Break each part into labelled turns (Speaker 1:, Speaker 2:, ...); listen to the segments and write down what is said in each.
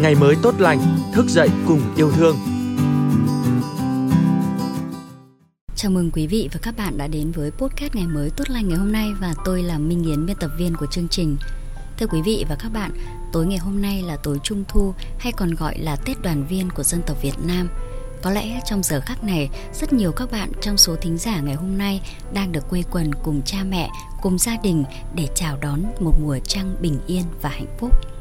Speaker 1: ngày mới tốt lành, thức dậy cùng yêu thương.
Speaker 2: Chào mừng quý vị và các bạn đã đến với podcast ngày mới tốt lành ngày hôm nay và tôi là Minh Yến biên tập viên của chương trình. Thưa quý vị và các bạn, tối ngày hôm nay là tối Trung thu hay còn gọi là Tết đoàn viên của dân tộc Việt Nam. Có lẽ trong giờ khắc này, rất nhiều các bạn trong số thính giả ngày hôm nay đang được quây quần cùng cha mẹ, cùng gia đình để chào đón một mùa trăng bình yên và hạnh phúc.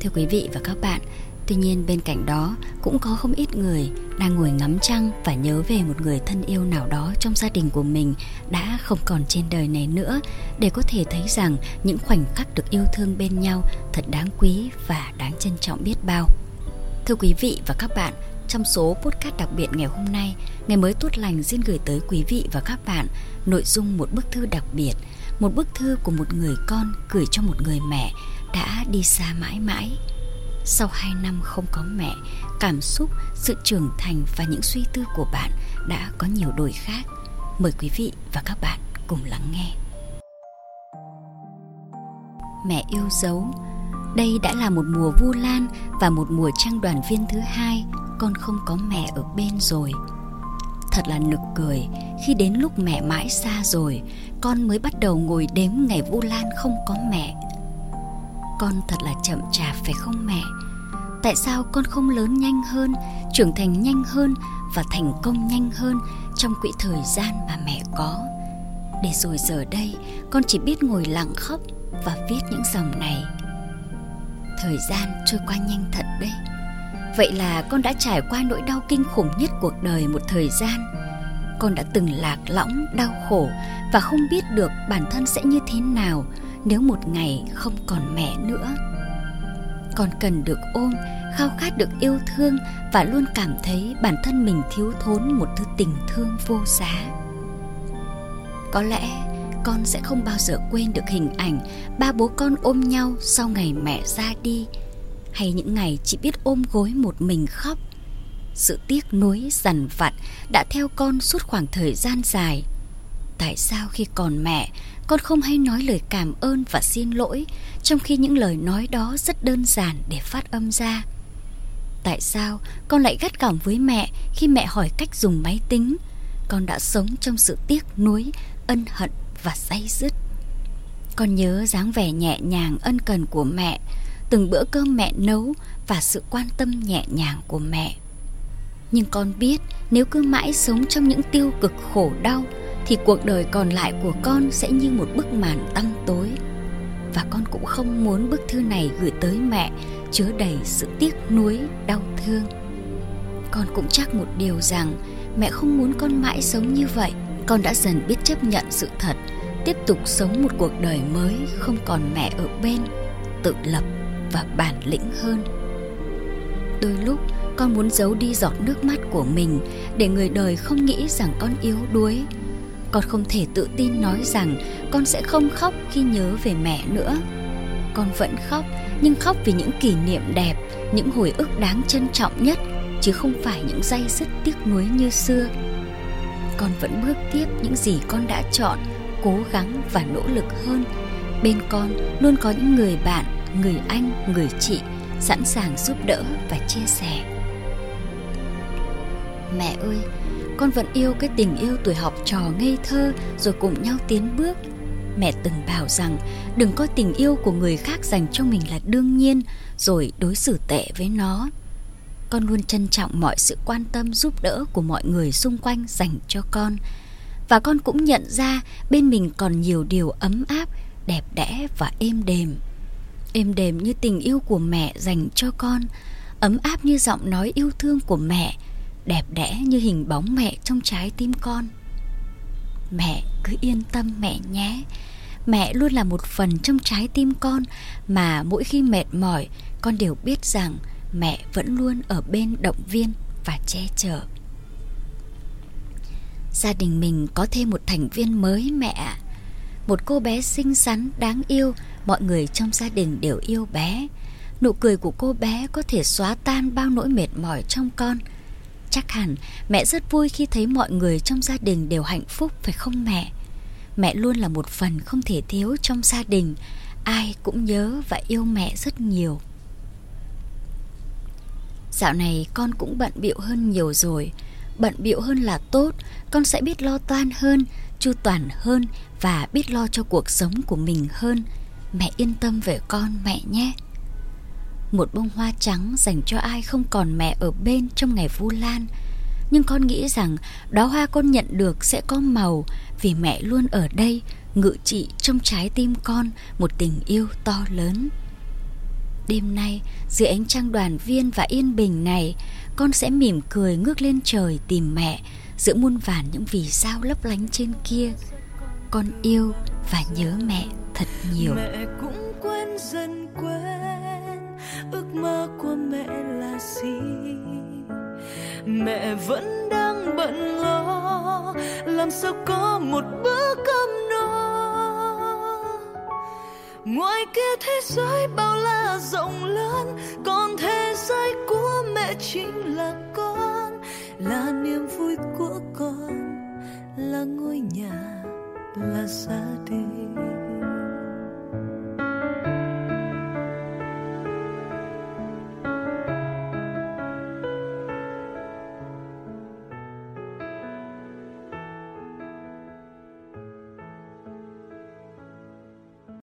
Speaker 2: Thưa quý vị và các bạn, tuy nhiên bên cạnh đó cũng có không ít người đang ngồi ngắm trăng và nhớ về một người thân yêu nào đó trong gia đình của mình đã không còn trên đời này nữa để có thể thấy rằng những khoảnh khắc được yêu thương bên nhau thật đáng quý và đáng trân trọng biết bao. Thưa quý vị và các bạn, trong số podcast đặc biệt ngày hôm nay, ngày mới tốt lành xin gửi tới quý vị và các bạn nội dung một bức thư đặc biệt, một bức thư của một người con gửi cho một người mẹ đã đi xa mãi mãi. Sau hai năm không có mẹ, cảm xúc, sự trưởng thành và những suy tư của bạn đã có nhiều đổi khác. Mời quý vị và các bạn cùng lắng nghe. Mẹ yêu dấu Đây đã là một mùa vu lan và một mùa trăng đoàn viên thứ hai con không có mẹ ở bên rồi thật là nực cười khi đến lúc mẹ mãi xa rồi con mới bắt đầu ngồi đếm ngày vu lan không có mẹ con thật là chậm chạp, phải không mẹ? Tại sao con không lớn nhanh hơn, trưởng thành nhanh hơn và thành công nhanh hơn trong quỹ thời gian mà mẹ có? Để rồi giờ đây, con chỉ biết ngồi lặng khóc và viết những dòng này. Thời gian trôi qua nhanh thật đấy. Vậy là con đã trải qua nỗi đau kinh khủng nhất cuộc đời một thời gian. Con đã từng lạc lõng, đau khổ và không biết được bản thân sẽ như thế nào nếu một ngày không còn mẹ nữa. Con cần được ôm, khao khát được yêu thương và luôn cảm thấy bản thân mình thiếu thốn một thứ tình thương vô giá. Có lẽ con sẽ không bao giờ quên được hình ảnh ba bố con ôm nhau sau ngày mẹ ra đi, hay những ngày chỉ biết ôm gối một mình khóc. Sự tiếc nuối dằn vặt đã theo con suốt khoảng thời gian dài tại sao khi còn mẹ, con không hay nói lời cảm ơn và xin lỗi, trong khi những lời nói đó rất đơn giản để phát âm ra? Tại sao con lại gắt gỏng với mẹ khi mẹ hỏi cách dùng máy tính? Con đã sống trong sự tiếc nuối, ân hận và say dứt. Con nhớ dáng vẻ nhẹ nhàng ân cần của mẹ, từng bữa cơm mẹ nấu và sự quan tâm nhẹ nhàng của mẹ. Nhưng con biết nếu cứ mãi sống trong những tiêu cực khổ đau thì cuộc đời còn lại của con sẽ như một bức màn tăm tối. Và con cũng không muốn bức thư này gửi tới mẹ, chứa đầy sự tiếc nuối, đau thương. Con cũng chắc một điều rằng, mẹ không muốn con mãi sống như vậy. Con đã dần biết chấp nhận sự thật, tiếp tục sống một cuộc đời mới không còn mẹ ở bên, tự lập và bản lĩnh hơn. Đôi lúc, con muốn giấu đi giọt nước mắt của mình để người đời không nghĩ rằng con yếu đuối con không thể tự tin nói rằng con sẽ không khóc khi nhớ về mẹ nữa. Con vẫn khóc, nhưng khóc vì những kỷ niệm đẹp, những hồi ức đáng trân trọng nhất, chứ không phải những dây dứt tiếc nuối như xưa. Con vẫn bước tiếp những gì con đã chọn, cố gắng và nỗ lực hơn. Bên con luôn có những người bạn, người anh, người chị sẵn sàng giúp đỡ và chia sẻ. Mẹ ơi con vẫn yêu cái tình yêu tuổi học trò ngây thơ, rồi cùng nhau tiến bước. Mẹ từng bảo rằng, đừng coi tình yêu của người khác dành cho mình là đương nhiên, rồi đối xử tệ với nó. Con luôn trân trọng mọi sự quan tâm giúp đỡ của mọi người xung quanh dành cho con. Và con cũng nhận ra bên mình còn nhiều điều ấm áp, đẹp đẽ và êm đềm. Êm đềm như tình yêu của mẹ dành cho con, ấm áp như giọng nói yêu thương của mẹ đẹp đẽ như hình bóng mẹ trong trái tim con. Mẹ cứ yên tâm mẹ nhé. Mẹ luôn là một phần trong trái tim con mà mỗi khi mệt mỏi, con đều biết rằng mẹ vẫn luôn ở bên động viên và che chở. Gia đình mình có thêm một thành viên mới mẹ ạ. Một cô bé xinh xắn, đáng yêu, mọi người trong gia đình đều yêu bé. Nụ cười của cô bé có thể xóa tan bao nỗi mệt mỏi trong con chắc hẳn mẹ rất vui khi thấy mọi người trong gia đình đều hạnh phúc, phải không mẹ? Mẹ luôn là một phần không thể thiếu trong gia đình. Ai cũng nhớ và yêu mẹ rất nhiều. Dạo này con cũng bận bịu hơn nhiều rồi. Bận bịu hơn là tốt, Con sẽ biết lo toan hơn, chu toàn hơn Và biết lo cho cuộc sống của mình hơn. Mẹ yên tâm về con, mẹ nhé. Một bông hoa trắng dành cho ai không còn mẹ ở bên trong ngày Vu Lan Nhưng con nghĩ rằng đó hoa con nhận được sẽ có màu Vì mẹ luôn ở đây ngự trị trong trái tim con một tình yêu to lớn Đêm nay, dưới ánh trăng đoàn viên và yên bình này, con sẽ mỉm cười ngước lên trời tìm mẹ giữa muôn vàn những vì sao lấp lánh trên kia. Con yêu và nhớ mẹ thật nhiều.
Speaker 3: Mẹ cũng mơ của mẹ là gì? Mẹ vẫn đang bận lo, làm sao có một bữa cơm no. ngoài kia thế giới bao la rộng lớn, còn thế giới của mẹ chính là con là niềm vui của con, là ngôi nhà, là gia đình